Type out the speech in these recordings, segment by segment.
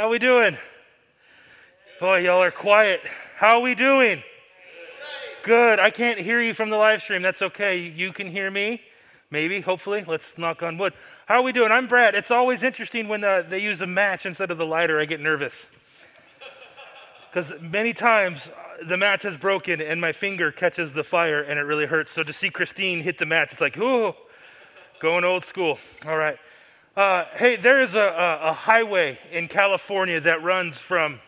How we doing? Boy, y'all are quiet. How are we doing? Good. I can't hear you from the live stream. That's okay. You can hear me? Maybe, hopefully. Let's knock on wood. How are we doing? I'm Brad. It's always interesting when uh, they use the match instead of the lighter. I get nervous. Because many times uh, the match is broken and my finger catches the fire and it really hurts. So to see Christine hit the match, it's like, ooh, going old school. All right. Uh, hey, there is a, a, a highway in California that runs from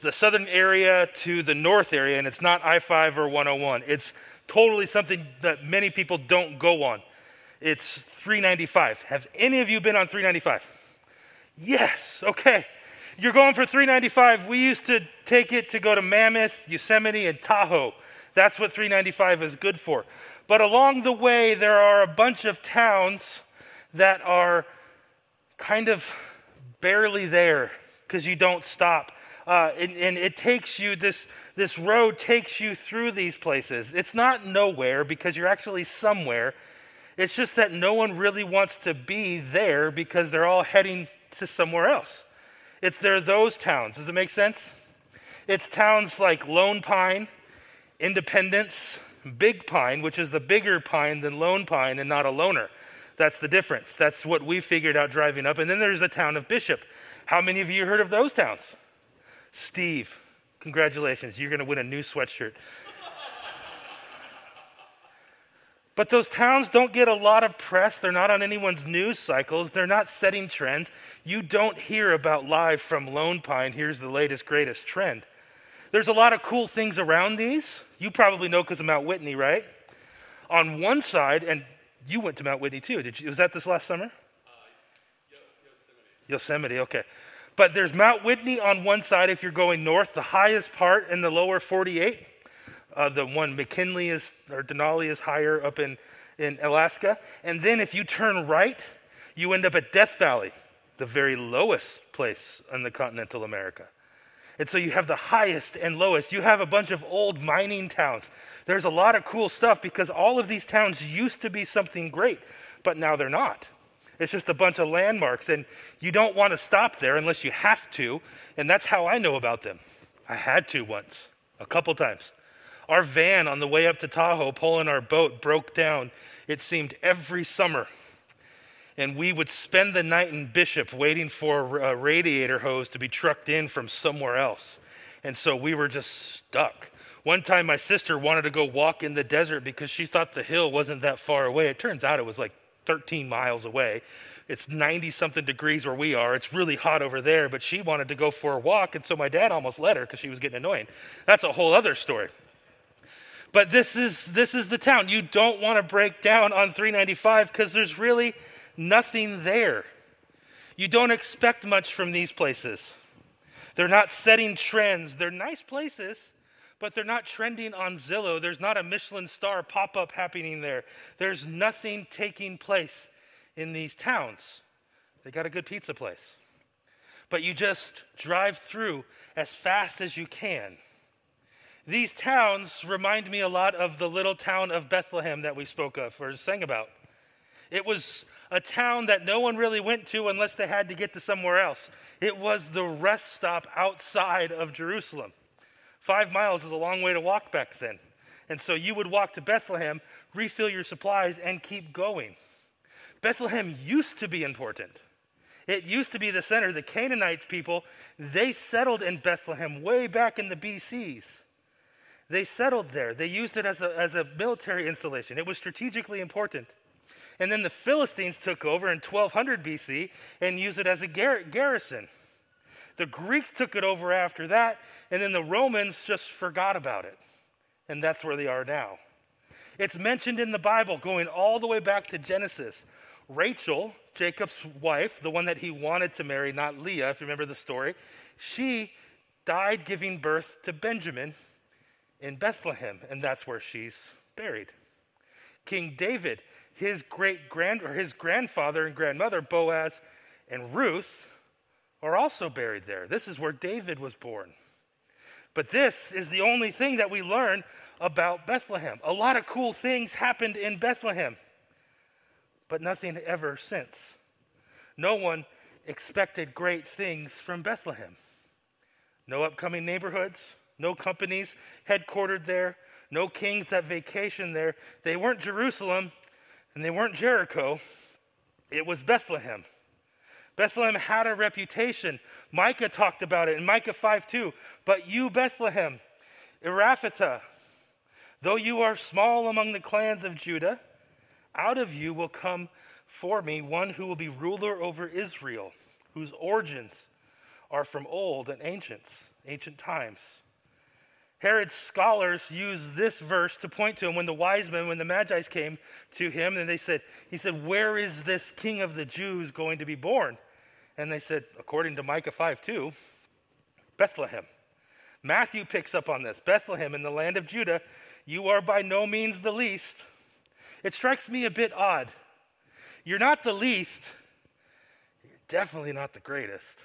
the southern area to the north area, and it's not I 5 or 101. It's totally something that many people don't go on. It's 395. Have any of you been on 395? Yes, okay. You're going for 395. We used to take it to go to Mammoth, Yosemite, and Tahoe. That's what 395 is good for. But along the way, there are a bunch of towns that are kind of barely there because you don't stop. Uh, and, and, it takes you, this, this road takes you through these places. It's not nowhere because you're actually somewhere. It's just that no one really wants to be there because they're all heading to somewhere else. It's there those towns. Does it make sense? It's towns like Lone Pine, Independence, Big Pine, which is the bigger pine than Lone Pine and not a loner. That's the difference. That's what we figured out driving up. And then there's the town of Bishop. How many of you heard of those towns? Steve, congratulations. You're going to win a new sweatshirt. But those towns don't get a lot of press. They're not on anyone's news cycles. They're not setting trends. You don't hear about live from Lone Pine. Here's the latest, greatest trend. There's a lot of cool things around these. You probably know because of Mount Whitney, right? On one side, and you went to Mount Whitney too. Did you? Was that this last summer? Uh, Yosemite. Yosemite. Okay. But there's Mount Whitney on one side if you're going north, the highest part in the lower 48. Uh, the one McKinley is or Denali is higher up in in Alaska. And then if you turn right, you end up at Death Valley, the very lowest place in the continental America. And so you have the highest and lowest. You have a bunch of old mining towns. There's a lot of cool stuff because all of these towns used to be something great, but now they're not. It's just a bunch of landmarks, and you don't want to stop there unless you have to. And that's how I know about them. I had to once, a couple times. Our van on the way up to Tahoe, pulling our boat, broke down, it seemed every summer and we would spend the night in Bishop waiting for a radiator hose to be trucked in from somewhere else. And so we were just stuck. One time, my sister wanted to go walk in the desert because she thought the hill wasn't that far away. It turns out it was like 13 miles away. It's 90 something degrees where we are. It's really hot over there, but she wanted to go for a walk. And so my dad almost let her because she was getting annoying. That's a whole other story. But this is, this is the town. You don't want to break down on 395 because there's really nothing there. You don't expect much from these places. They're not setting trends. They're nice places, but they're not trending on Zillow. There's not a Michelin star pop up happening there. There's nothing taking place in these towns. They got a good pizza place. But you just drive through as fast as you can. These towns remind me a lot of the little town of Bethlehem that we spoke of or sang about. It was a town that no one really went to unless they had to get to somewhere else. It was the rest stop outside of Jerusalem. Five miles is a long way to walk back then. And so you would walk to Bethlehem, refill your supplies, and keep going. Bethlehem used to be important. It used to be the center. The Canaanite people, they settled in Bethlehem way back in the BCs. They settled there. They used it as a, as a military installation. It was strategically important. And then the Philistines took over in 1200 BC and used it as a gar- garrison. The Greeks took it over after that, and then the Romans just forgot about it. And that's where they are now. It's mentioned in the Bible going all the way back to Genesis. Rachel, Jacob's wife, the one that he wanted to marry, not Leah, if you remember the story, she died giving birth to Benjamin in Bethlehem, and that's where she's buried. King David his great grand or his grandfather and grandmother, Boaz and Ruth, are also buried there. This is where David was born. But this is the only thing that we learn about Bethlehem. A lot of cool things happened in Bethlehem, but nothing ever since. No one expected great things from Bethlehem. No upcoming neighborhoods, no companies headquartered there, no kings that vacation there. They weren't Jerusalem and they weren't Jericho, it was Bethlehem. Bethlehem had a reputation. Micah talked about it in Micah 5 2. But you, Bethlehem, Ephrathah, though you are small among the clans of Judah, out of you will come for me one who will be ruler over Israel, whose origins are from old and ancients, ancient times. Herod's scholars use this verse to point to him when the wise men, when the Magi came to him, and they said, He said, Where is this king of the Jews going to be born? And they said, according to Micah 5 2, Bethlehem. Matthew picks up on this Bethlehem in the land of Judah, you are by no means the least. It strikes me a bit odd. You're not the least, you're definitely not the greatest.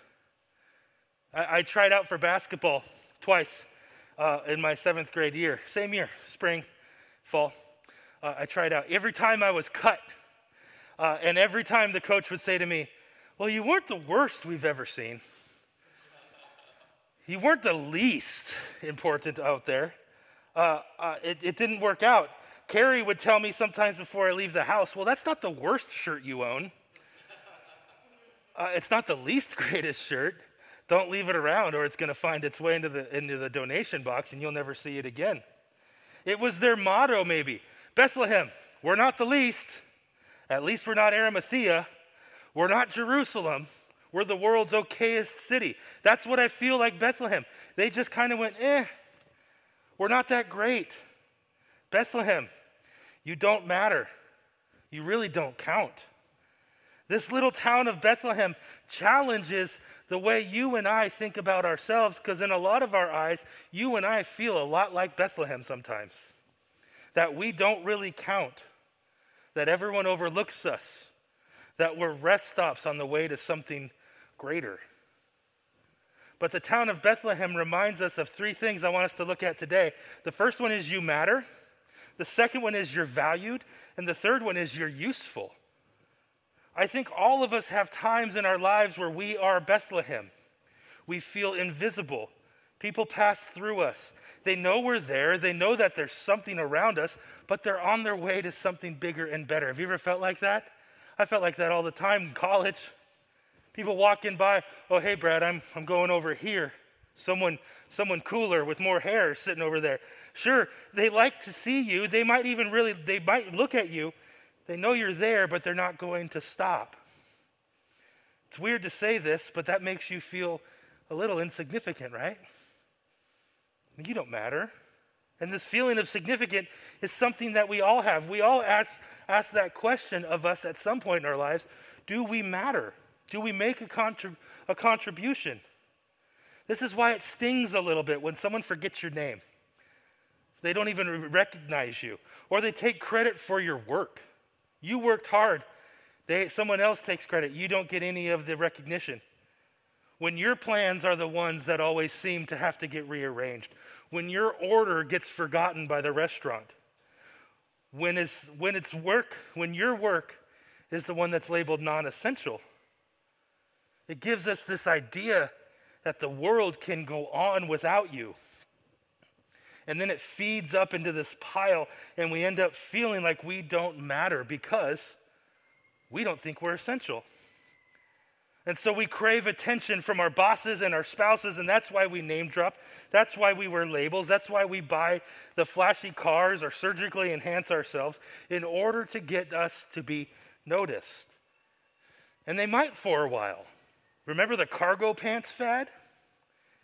I, I tried out for basketball twice uh, in my seventh grade year, same year, spring, fall. Uh, I tried out. Every time I was cut, uh, and every time the coach would say to me, Well, you weren't the worst we've ever seen. You weren't the least important out there. Uh, uh, it, it didn't work out. Carrie would tell me sometimes before I leave the house, Well, that's not the worst shirt you own. Uh, it's not the least greatest shirt. Don't leave it around or it's going to find its way into the, into the donation box and you'll never see it again. It was their motto, maybe. Bethlehem, we're not the least. At least we're not Arimathea. We're not Jerusalem. We're the world's okayest city. That's what I feel like Bethlehem. They just kind of went, eh, we're not that great. Bethlehem, you don't matter. You really don't count. This little town of Bethlehem challenges the way you and I think about ourselves, because in a lot of our eyes, you and I feel a lot like Bethlehem sometimes. That we don't really count, that everyone overlooks us, that we're rest stops on the way to something greater. But the town of Bethlehem reminds us of three things I want us to look at today. The first one is you matter, the second one is you're valued, and the third one is you're useful. I think all of us have times in our lives where we are Bethlehem. We feel invisible. People pass through us. They know we're there. They know that there's something around us, but they're on their way to something bigger and better. Have you ever felt like that? I felt like that all the time in college. People walking by, oh, hey, Brad, I'm, I'm going over here. Someone, someone cooler with more hair sitting over there. Sure, they like to see you. They might even really, they might look at you they know you're there, but they're not going to stop. It's weird to say this, but that makes you feel a little insignificant, right? You don't matter. And this feeling of significant is something that we all have. We all ask, ask that question of us at some point in our lives Do we matter? Do we make a, contrib- a contribution? This is why it stings a little bit when someone forgets your name. They don't even recognize you, or they take credit for your work. You worked hard. They, someone else takes credit. You don't get any of the recognition. When your plans are the ones that always seem to have to get rearranged, when your order gets forgotten by the restaurant, when it's, when it's work, when your work is the one that's labeled non essential, it gives us this idea that the world can go on without you. And then it feeds up into this pile, and we end up feeling like we don't matter because we don't think we're essential. And so we crave attention from our bosses and our spouses, and that's why we name drop. That's why we wear labels. That's why we buy the flashy cars or surgically enhance ourselves in order to get us to be noticed. And they might for a while. Remember the cargo pants fad?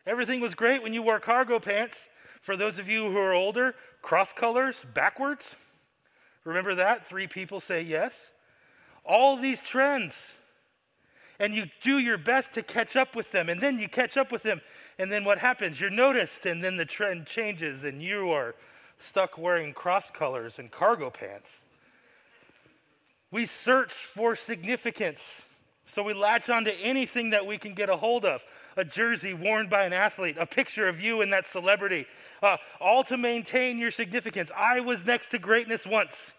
Everything was great when you wore cargo pants. For those of you who are older, cross colors backwards. Remember that? Three people say yes. All these trends. And you do your best to catch up with them. And then you catch up with them. And then what happens? You're noticed. And then the trend changes. And you are stuck wearing cross colors and cargo pants. We search for significance. So we latch onto anything that we can get a hold of a jersey worn by an athlete, a picture of you and that celebrity, uh, all to maintain your significance. I was next to greatness once.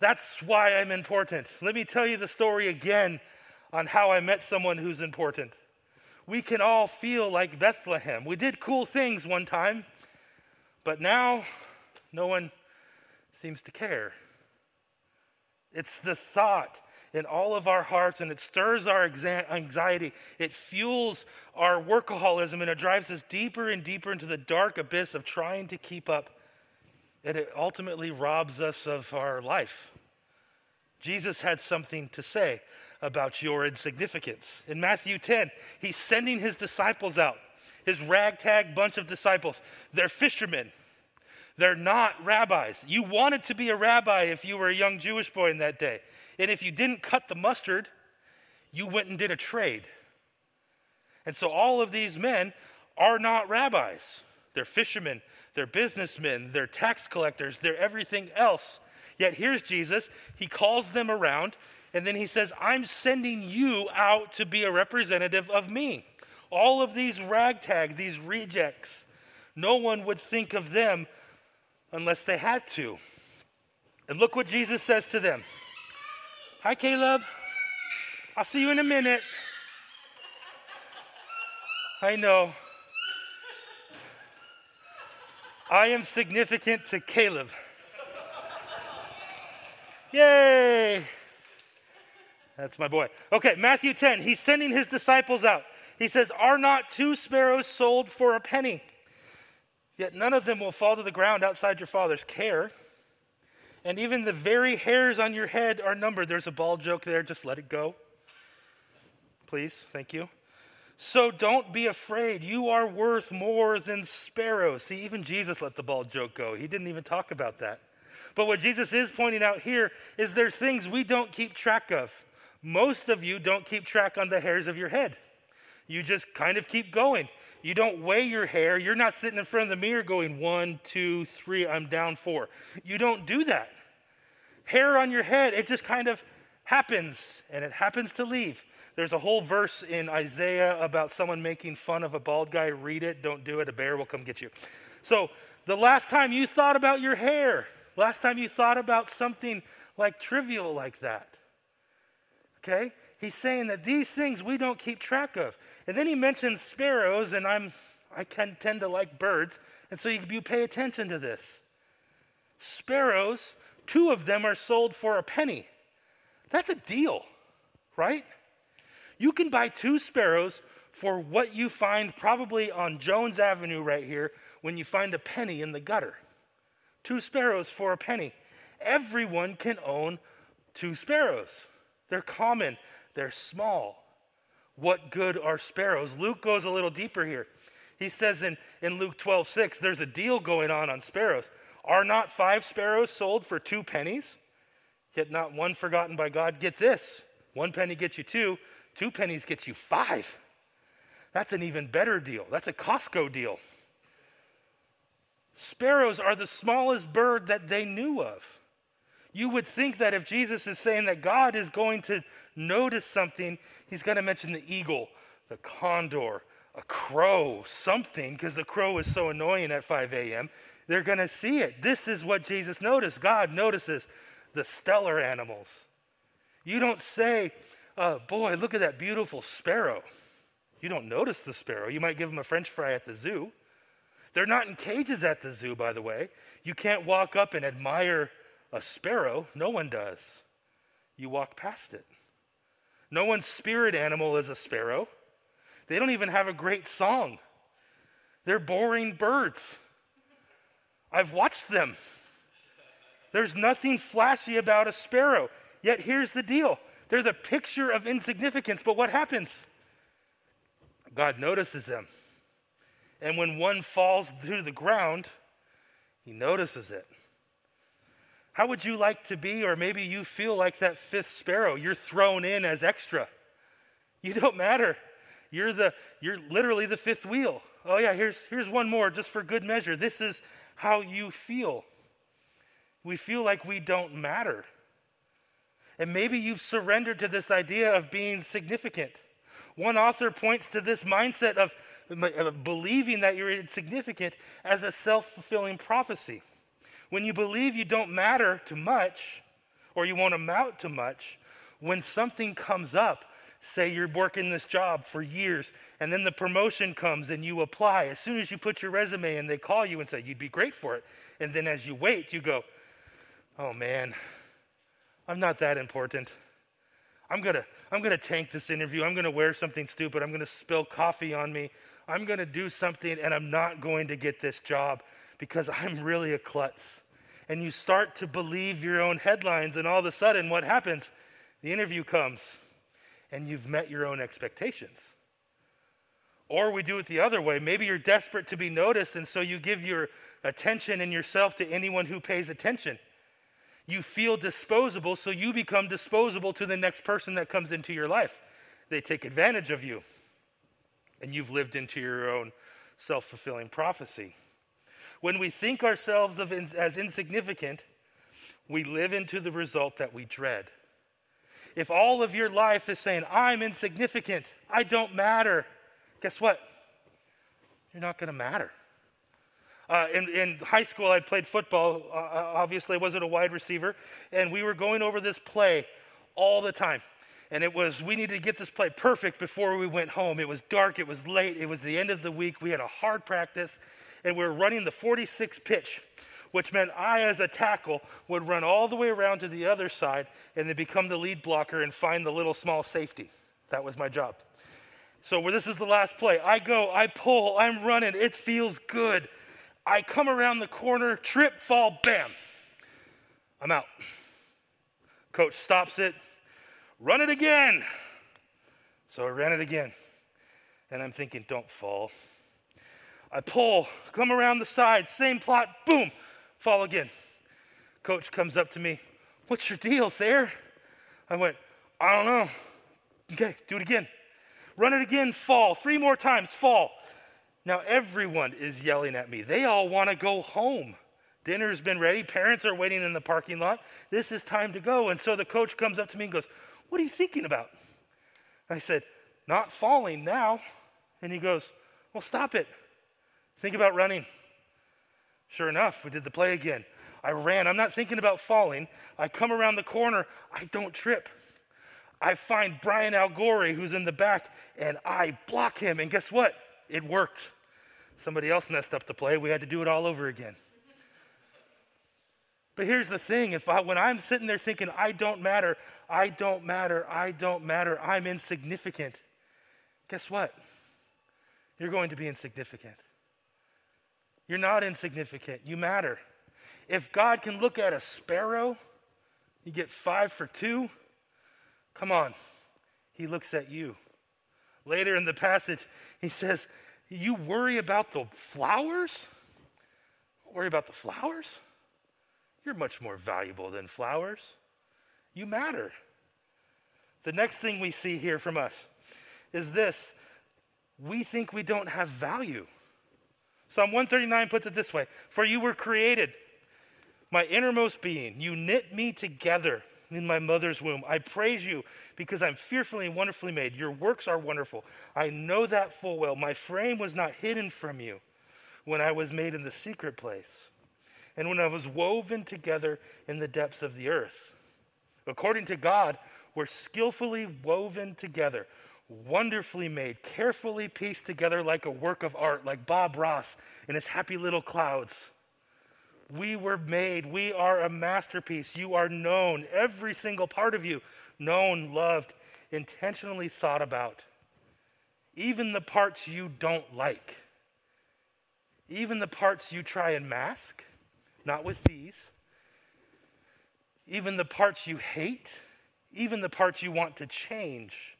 That's why I'm important. Let me tell you the story again. on how I met someone who's important. We can all feel like Bethlehem. We did cool things one time, but now no one seems to care. It's the thought in all of our hearts and it stirs our anxiety. It fuels our workaholism and it drives us deeper and deeper into the dark abyss of trying to keep up. And it ultimately robs us of our life. Jesus had something to say about your insignificance. In Matthew 10, he's sending his disciples out, his ragtag bunch of disciples. They're fishermen. They're not rabbis. You wanted to be a rabbi if you were a young Jewish boy in that day. And if you didn't cut the mustard, you went and did a trade. And so all of these men are not rabbis. They're fishermen, they're businessmen, they're tax collectors, they're everything else. Yet here's Jesus. He calls them around, and then he says, I'm sending you out to be a representative of me. All of these ragtag, these rejects, no one would think of them unless they had to. And look what Jesus says to them Hi, Caleb. I'll see you in a minute. I know. I am significant to Caleb. Yay! That's my boy. Okay, Matthew 10. He's sending his disciples out. He says, Are not two sparrows sold for a penny? Yet none of them will fall to the ground outside your father's care. And even the very hairs on your head are numbered. There's a ball joke there. Just let it go. Please. Thank you. So don't be afraid. You are worth more than sparrows. See, even Jesus let the ball joke go. He didn't even talk about that. But what Jesus is pointing out here is there's things we don't keep track of. Most of you don't keep track on the hairs of your head. You just kind of keep going. You don't weigh your hair. You're not sitting in front of the mirror going, one, two, three, I'm down four. You don't do that. Hair on your head, it just kind of happens, and it happens to leave. There's a whole verse in Isaiah about someone making fun of a bald guy. Read it, don't do it, a bear will come get you. So, the last time you thought about your hair, last time you thought about something like trivial like that, okay? He's saying that these things we don't keep track of. And then he mentions sparrows, and I'm I can tend to like birds, and so you, you pay attention to this. Sparrows, two of them are sold for a penny. That's a deal, right? You can buy two sparrows for what you find probably on Jones Avenue right here when you find a penny in the gutter. Two sparrows for a penny. Everyone can own two sparrows. They're common. They're small. What good are sparrows? Luke goes a little deeper here. He says in, in Luke 12, 6, there's a deal going on on sparrows. Are not five sparrows sold for two pennies? Yet not one forgotten by God. Get this one penny gets you two, two pennies gets you five. That's an even better deal. That's a Costco deal. Sparrows are the smallest bird that they knew of. You would think that if Jesus is saying that God is going to notice something, he's going to mention the eagle, the condor, a crow, something, because the crow is so annoying at 5 a.m. They're going to see it. This is what Jesus noticed. God notices the stellar animals. You don't say, oh, boy, look at that beautiful sparrow. You don't notice the sparrow. You might give them a french fry at the zoo. They're not in cages at the zoo, by the way. You can't walk up and admire a sparrow, no one does. You walk past it. No one's spirit animal is a sparrow. They don't even have a great song. They're boring birds. I've watched them. There's nothing flashy about a sparrow. Yet here's the deal they're the picture of insignificance. But what happens? God notices them. And when one falls to the ground, he notices it. How would you like to be, or maybe you feel like that fifth sparrow? You're thrown in as extra. You don't matter. You're the you're literally the fifth wheel. Oh yeah, here's here's one more just for good measure. This is how you feel. We feel like we don't matter. And maybe you've surrendered to this idea of being significant. One author points to this mindset of, of believing that you're insignificant as a self fulfilling prophecy. When you believe you don't matter to much or you won't amount to much, when something comes up Say you're working this job for years, and then the promotion comes and you apply. As soon as you put your resume in, they call you and say, You'd be great for it. And then as you wait, you go, Oh man, I'm not that important. I'm gonna, I'm gonna tank this interview. I'm gonna wear something stupid. I'm gonna spill coffee on me. I'm gonna do something, and I'm not going to get this job because I'm really a klutz. And you start to believe your own headlines, and all of a sudden, what happens? The interview comes, and you've met your own expectations. Or we do it the other way. Maybe you're desperate to be noticed, and so you give your attention and yourself to anyone who pays attention. You feel disposable, so you become disposable to the next person that comes into your life. They take advantage of you, and you've lived into your own self fulfilling prophecy. When we think ourselves in, as insignificant, we live into the result that we dread. If all of your life is saying, I'm insignificant, I don't matter, guess what? You're not going to matter. Uh, in, in, high school, I played football. Uh, uh, obviously, I wasn't a wide receiver. And we were going over this play all the time. And it was, we needed to get this play perfect before we went home. It was dark, it was late, it was the end of the week. We had a hard practice, and we were running the 46 pitch, which meant I, as a tackle, would run all the way around to the other side and then become the lead blocker and find the little small safety. That was my job. So, where this is the last play. I go, I pull, I'm running, it feels good. I come around the corner, trip, fall, bam. I'm out. Coach stops it, run it again. So I ran it again. And I'm thinking, don't fall. I pull, come around the side, same plot, boom, fall again. Coach comes up to me, What's your deal, Thayer? I went, I don't know. Okay, do it again. Run it again, fall. Three more times, fall. Now, everyone is yelling at me. They all want to go home. Dinner's been ready. Parents are waiting in the parking lot. This is time to go. And so the coach comes up to me and goes, What are you thinking about? I said, Not falling now. And he goes, Well, stop it. Think about running. Sure enough, we did the play again. I ran. I'm not thinking about falling. I come around the corner. I don't trip. I find Brian Algori, who's in the back, and I block him. And guess what? It worked. Somebody else messed up the play. We had to do it all over again. But here's the thing if I, when I'm sitting there thinking, I don't matter, I don't matter, I don't matter, I'm insignificant, guess what? You're going to be insignificant. You're not insignificant, you matter. If God can look at a sparrow, you get five for two, come on, He looks at you. Later in the passage, He says, you worry about the flowers? worry about the flowers? You're much more valuable than flowers. You matter. The next thing we see here from us is this we think we don't have value. Psalm 139 puts it this way For you were created, my innermost being. You knit me together in my mother's womb. I praise you because I'm fearfully and wonderfully made. Your works are wonderful. I know that full well. My frame was not hidden from you when I was made in the secret place and when I was woven together in the depths of the earth. According to God, we're skillfully woven together, wonderfully made, carefully pieced together like a work of art, like Bob Ross in his happy little clouds. We were made. We are a masterpiece. You are known, every single part of you, known, loved, intentionally thought about. Even the parts you don't like, even the parts you try and mask, not with these, even the parts you hate, even the parts you want to change,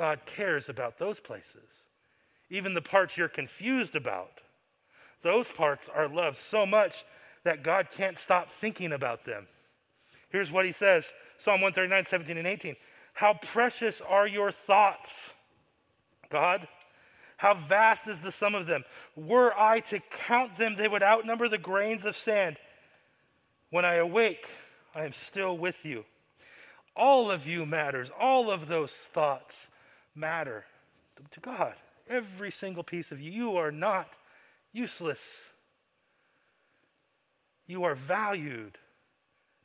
God cares about those places. Even the parts you're confused about, those parts are loved so much that God can't stop thinking about them. Here's what he says Psalm 139, 17 and 18. How precious are your thoughts, God? How vast is the sum of them? Were I to count them, they would outnumber the grains of sand. When I awake, I am still with you. All of you matters. All of those thoughts matter to God. Every single piece of you. You are not useless. You are valued.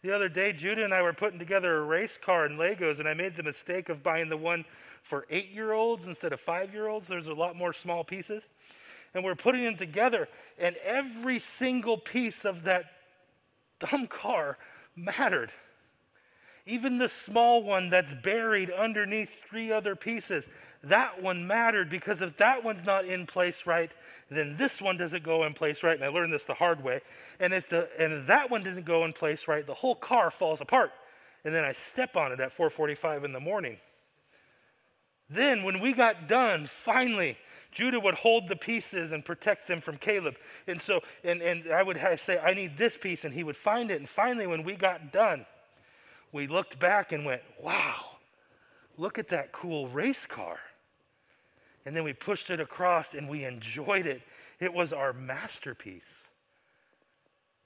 The other day, Judah and I were putting together a race car in Legos, and I made the mistake of buying the one for eight year olds instead of five year olds. There's a lot more small pieces. And we're putting them together, and every single piece of that dumb car mattered. Even the small one that's buried underneath three other pieces, that one mattered because if that one's not in place right, then this one doesn't go in place right. And I learned this the hard way. And if the and if that one didn't go in place right, the whole car falls apart. And then I step on it at 4:45 in the morning. Then when we got done, finally, Judah would hold the pieces and protect them from Caleb. And so, and, and I would say, I need this piece, and he would find it. And finally, when we got done, we looked back and went, wow, look at that cool race car. And then we pushed it across and we enjoyed it. It was our masterpiece.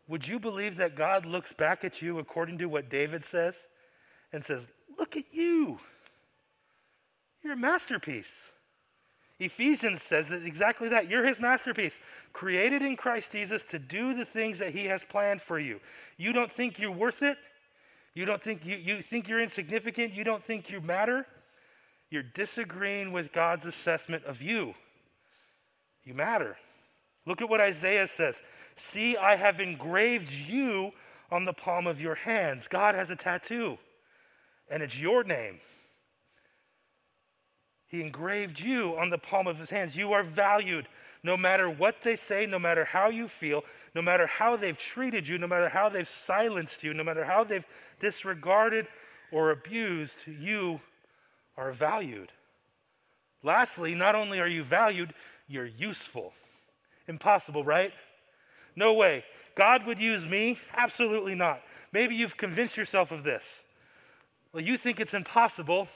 Would you believe that God looks back at you according to what David says and says, Look at you. You're a masterpiece. Ephesians says that exactly that. You're his masterpiece, created in Christ Jesus to do the things that he has planned for you. You don't think you're worth it? You don't think you, you think you're insignificant? You don't think you matter? You're disagreeing with God's assessment of you. You matter. Look at what Isaiah says. See, I have engraved you on the palm of your hands. God has a tattoo, and it's your name. He engraved you on the palm of his hands. You are valued no matter what they say, no matter how you feel, no matter how they've treated you, no matter how they've silenced you, no matter how they've disregarded or abused, you are valued. Lastly, not only are you valued, you're useful. Impossible, right? No way. God would use me? Absolutely not. Maybe you've convinced yourself of this. Well, you think it's impossible,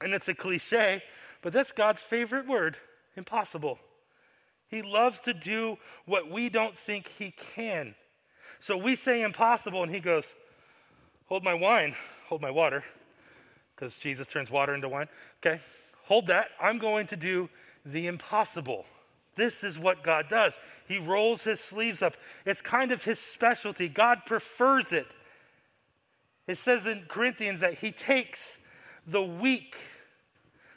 and it's a cliche, but that's God's favorite word impossible. He loves to do what we don't think he can. So we say impossible, and he goes, Hold my wine, hold my water, because Jesus turns water into wine. Okay, hold that. I'm going to do the impossible. This is what God does. He rolls his sleeves up. It's kind of his specialty. God prefers it. It says in Corinthians that he takes the weak,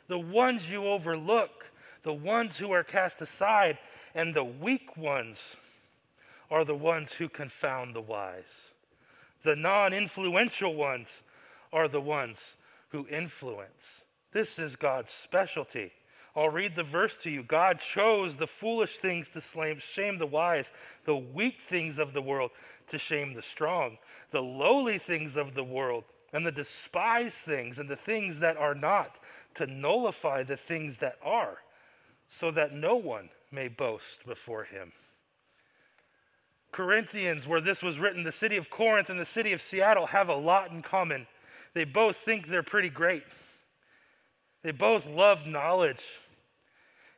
the ones you overlook, the ones who are cast aside, and the weak ones are the ones who confound the wise. The non influential ones are the ones who influence. This is God's specialty. I'll read the verse to you. God chose the foolish things to shame the wise, the weak things of the world to shame the strong, the lowly things of the world, and the despised things, and the things that are not, to nullify the things that are so that no one may boast before him. Corinthians, where this was written, the city of Corinth and the city of Seattle have a lot in common. They both think they're pretty great. They both love knowledge.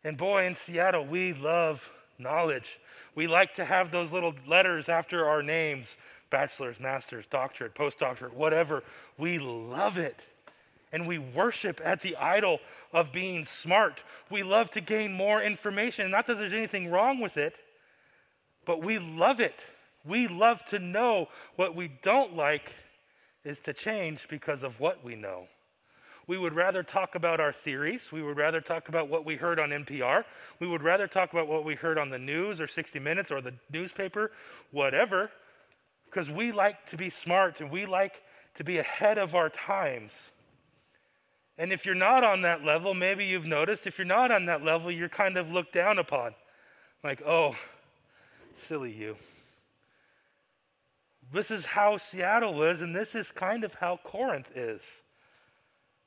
And boy, in Seattle, we love knowledge. We like to have those little letters after our names bachelor's, master's, doctorate, postdoctorate, whatever. We love it and we worship at the idol of being smart. We love to gain more information. Not that there's anything wrong with it, but we love it. We love to know what we don't like is to change because of what we know. We would rather talk about our theories. We would rather talk about what we heard on NPR. We would rather talk about what we heard on the news or 60 Minutes or the newspaper, whatever, because we like to be smart and we like to be ahead of our times. And if you're not on that level, maybe you've noticed, if you're not on that level, you're kind of looked down upon. Like, oh, silly you. This is how Seattle is, and this is kind of how Corinth is.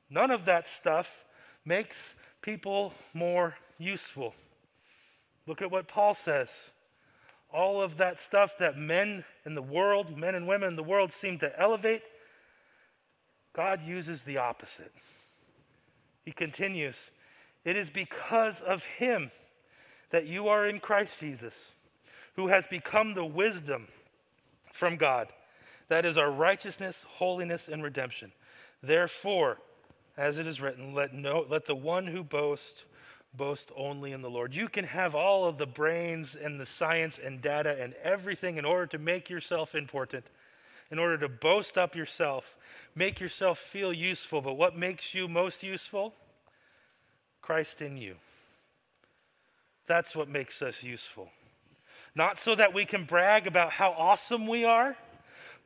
None of that stuff makes people more useful. Look at what Paul says. All of that stuff that men in the world, men and women in the world, seem to elevate, God uses the opposite. He continues, It is because of him that you are in Christ Jesus, who has become the wisdom from God. That is our righteousness, holiness, and redemption. Therefore, as it is written, let, no, let the one who boasts boast only in the Lord. You can have all of the brains and the science and data and everything in order to make yourself important. in order to boast up yourself, make yourself feel useful. But what makes you most useful? Christ in you. That's what makes us useful. Not so that we can brag about how awesome we are,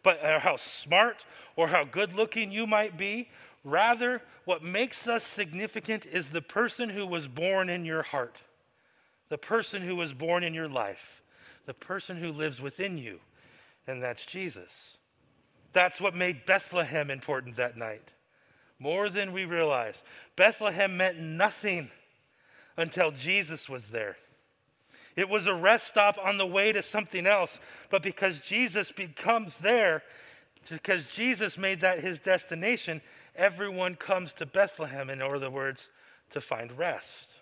but or how smart or how good looking you might be. Rather, what makes us significant is the person who was born in your heart, the person who was born in your life, the person who lives within you, and that's Jesus. That's what made Bethlehem important that night, more than we realize. Bethlehem meant nothing until Jesus was there. It was a rest stop on the way to something else, but because Jesus becomes there, because Jesus made that his destination, everyone comes to Bethlehem, in other words, to find rest.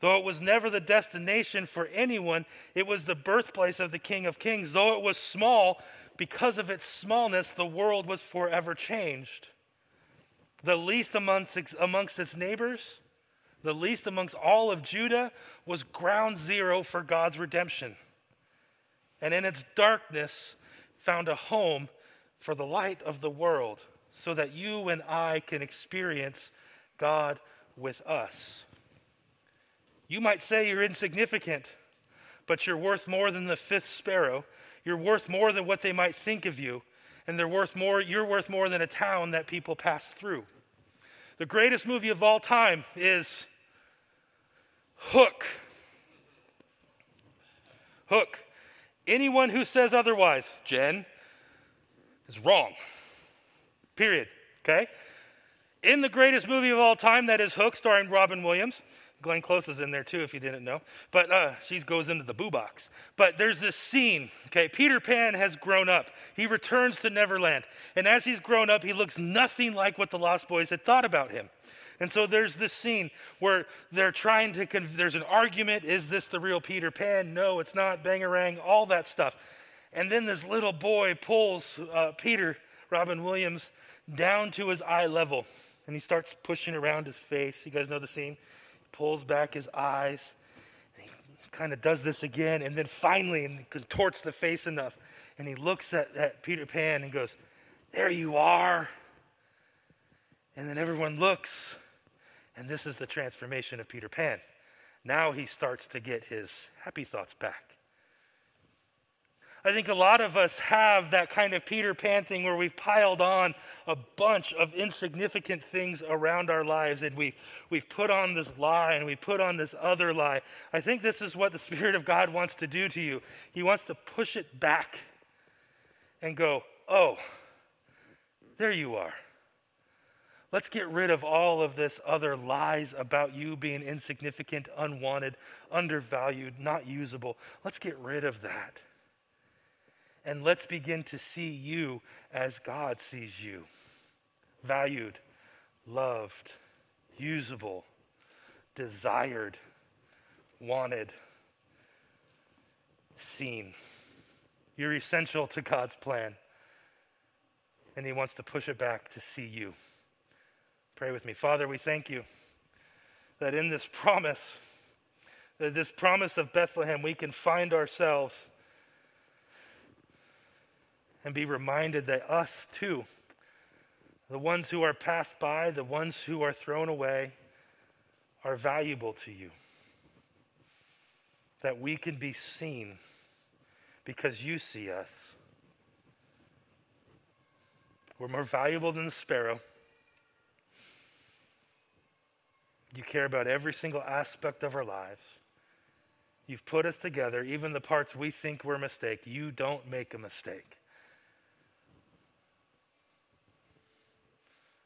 Though it was never the destination for anyone, it was the birthplace of the King of Kings. Though it was small, because of its smallness, the world was forever changed. The least amongst, amongst its neighbors, the least amongst all of Judah, was ground zero for God's redemption. And in its darkness, found a home for the light of the world, so that you and I can experience God with us. You might say you're insignificant, but you're worth more than the fifth sparrow. You're worth more than what they might think of you, and they're worth more, you're worth more than a town that people pass through. The greatest movie of all time is Hook. Hook. Anyone who says otherwise, Jen, is wrong. Period. Okay? In the greatest movie of all time, that is Hook, starring Robin Williams. Glenn Close is in there too, if you didn't know. But uh, she goes into the boo box. But there's this scene. Okay, Peter Pan has grown up. He returns to Neverland, and as he's grown up, he looks nothing like what the Lost Boys had thought about him. And so there's this scene where they're trying to, there's an argument. Is this the real Peter Pan? No, it's not. Bangarang, all that stuff. And then this little boy pulls uh, Peter, Robin Williams, down to his eye level. And he starts pushing around his face. You guys know the scene? He pulls back his eyes. he kind of does this again. And then finally, and contorts the face enough. And he looks at, at Peter Pan and goes, There you are. And then everyone looks. And this is the transformation of Peter Pan. Now he starts to get his happy thoughts back. I think a lot of us have that kind of Peter Pan thing where we've piled on a bunch of insignificant things around our lives and we've, we've put on this lie and we put on this other lie. I think this is what the Spirit of God wants to do to you. He wants to push it back and go, oh, there you are. Let's get rid of all of this other lies about you being insignificant, unwanted, undervalued, not usable. Let's get rid of that. And let's begin to see you as God sees you valued, loved, usable, desired, wanted, seen. You're essential to God's plan, and He wants to push it back to see you. Pray with me. Father, we thank you that in this promise, that this promise of Bethlehem, we can find ourselves and be reminded that us too, the ones who are passed by, the ones who are thrown away, are valuable to you. That we can be seen because you see us. We're more valuable than the sparrow. You care about every single aspect of our lives. You've put us together, even the parts we think were a mistake. You don't make a mistake.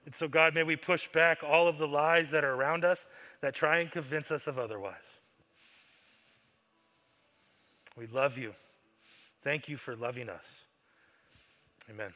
And so, God, may we push back all of the lies that are around us that try and convince us of otherwise. We love you. Thank you for loving us. Amen.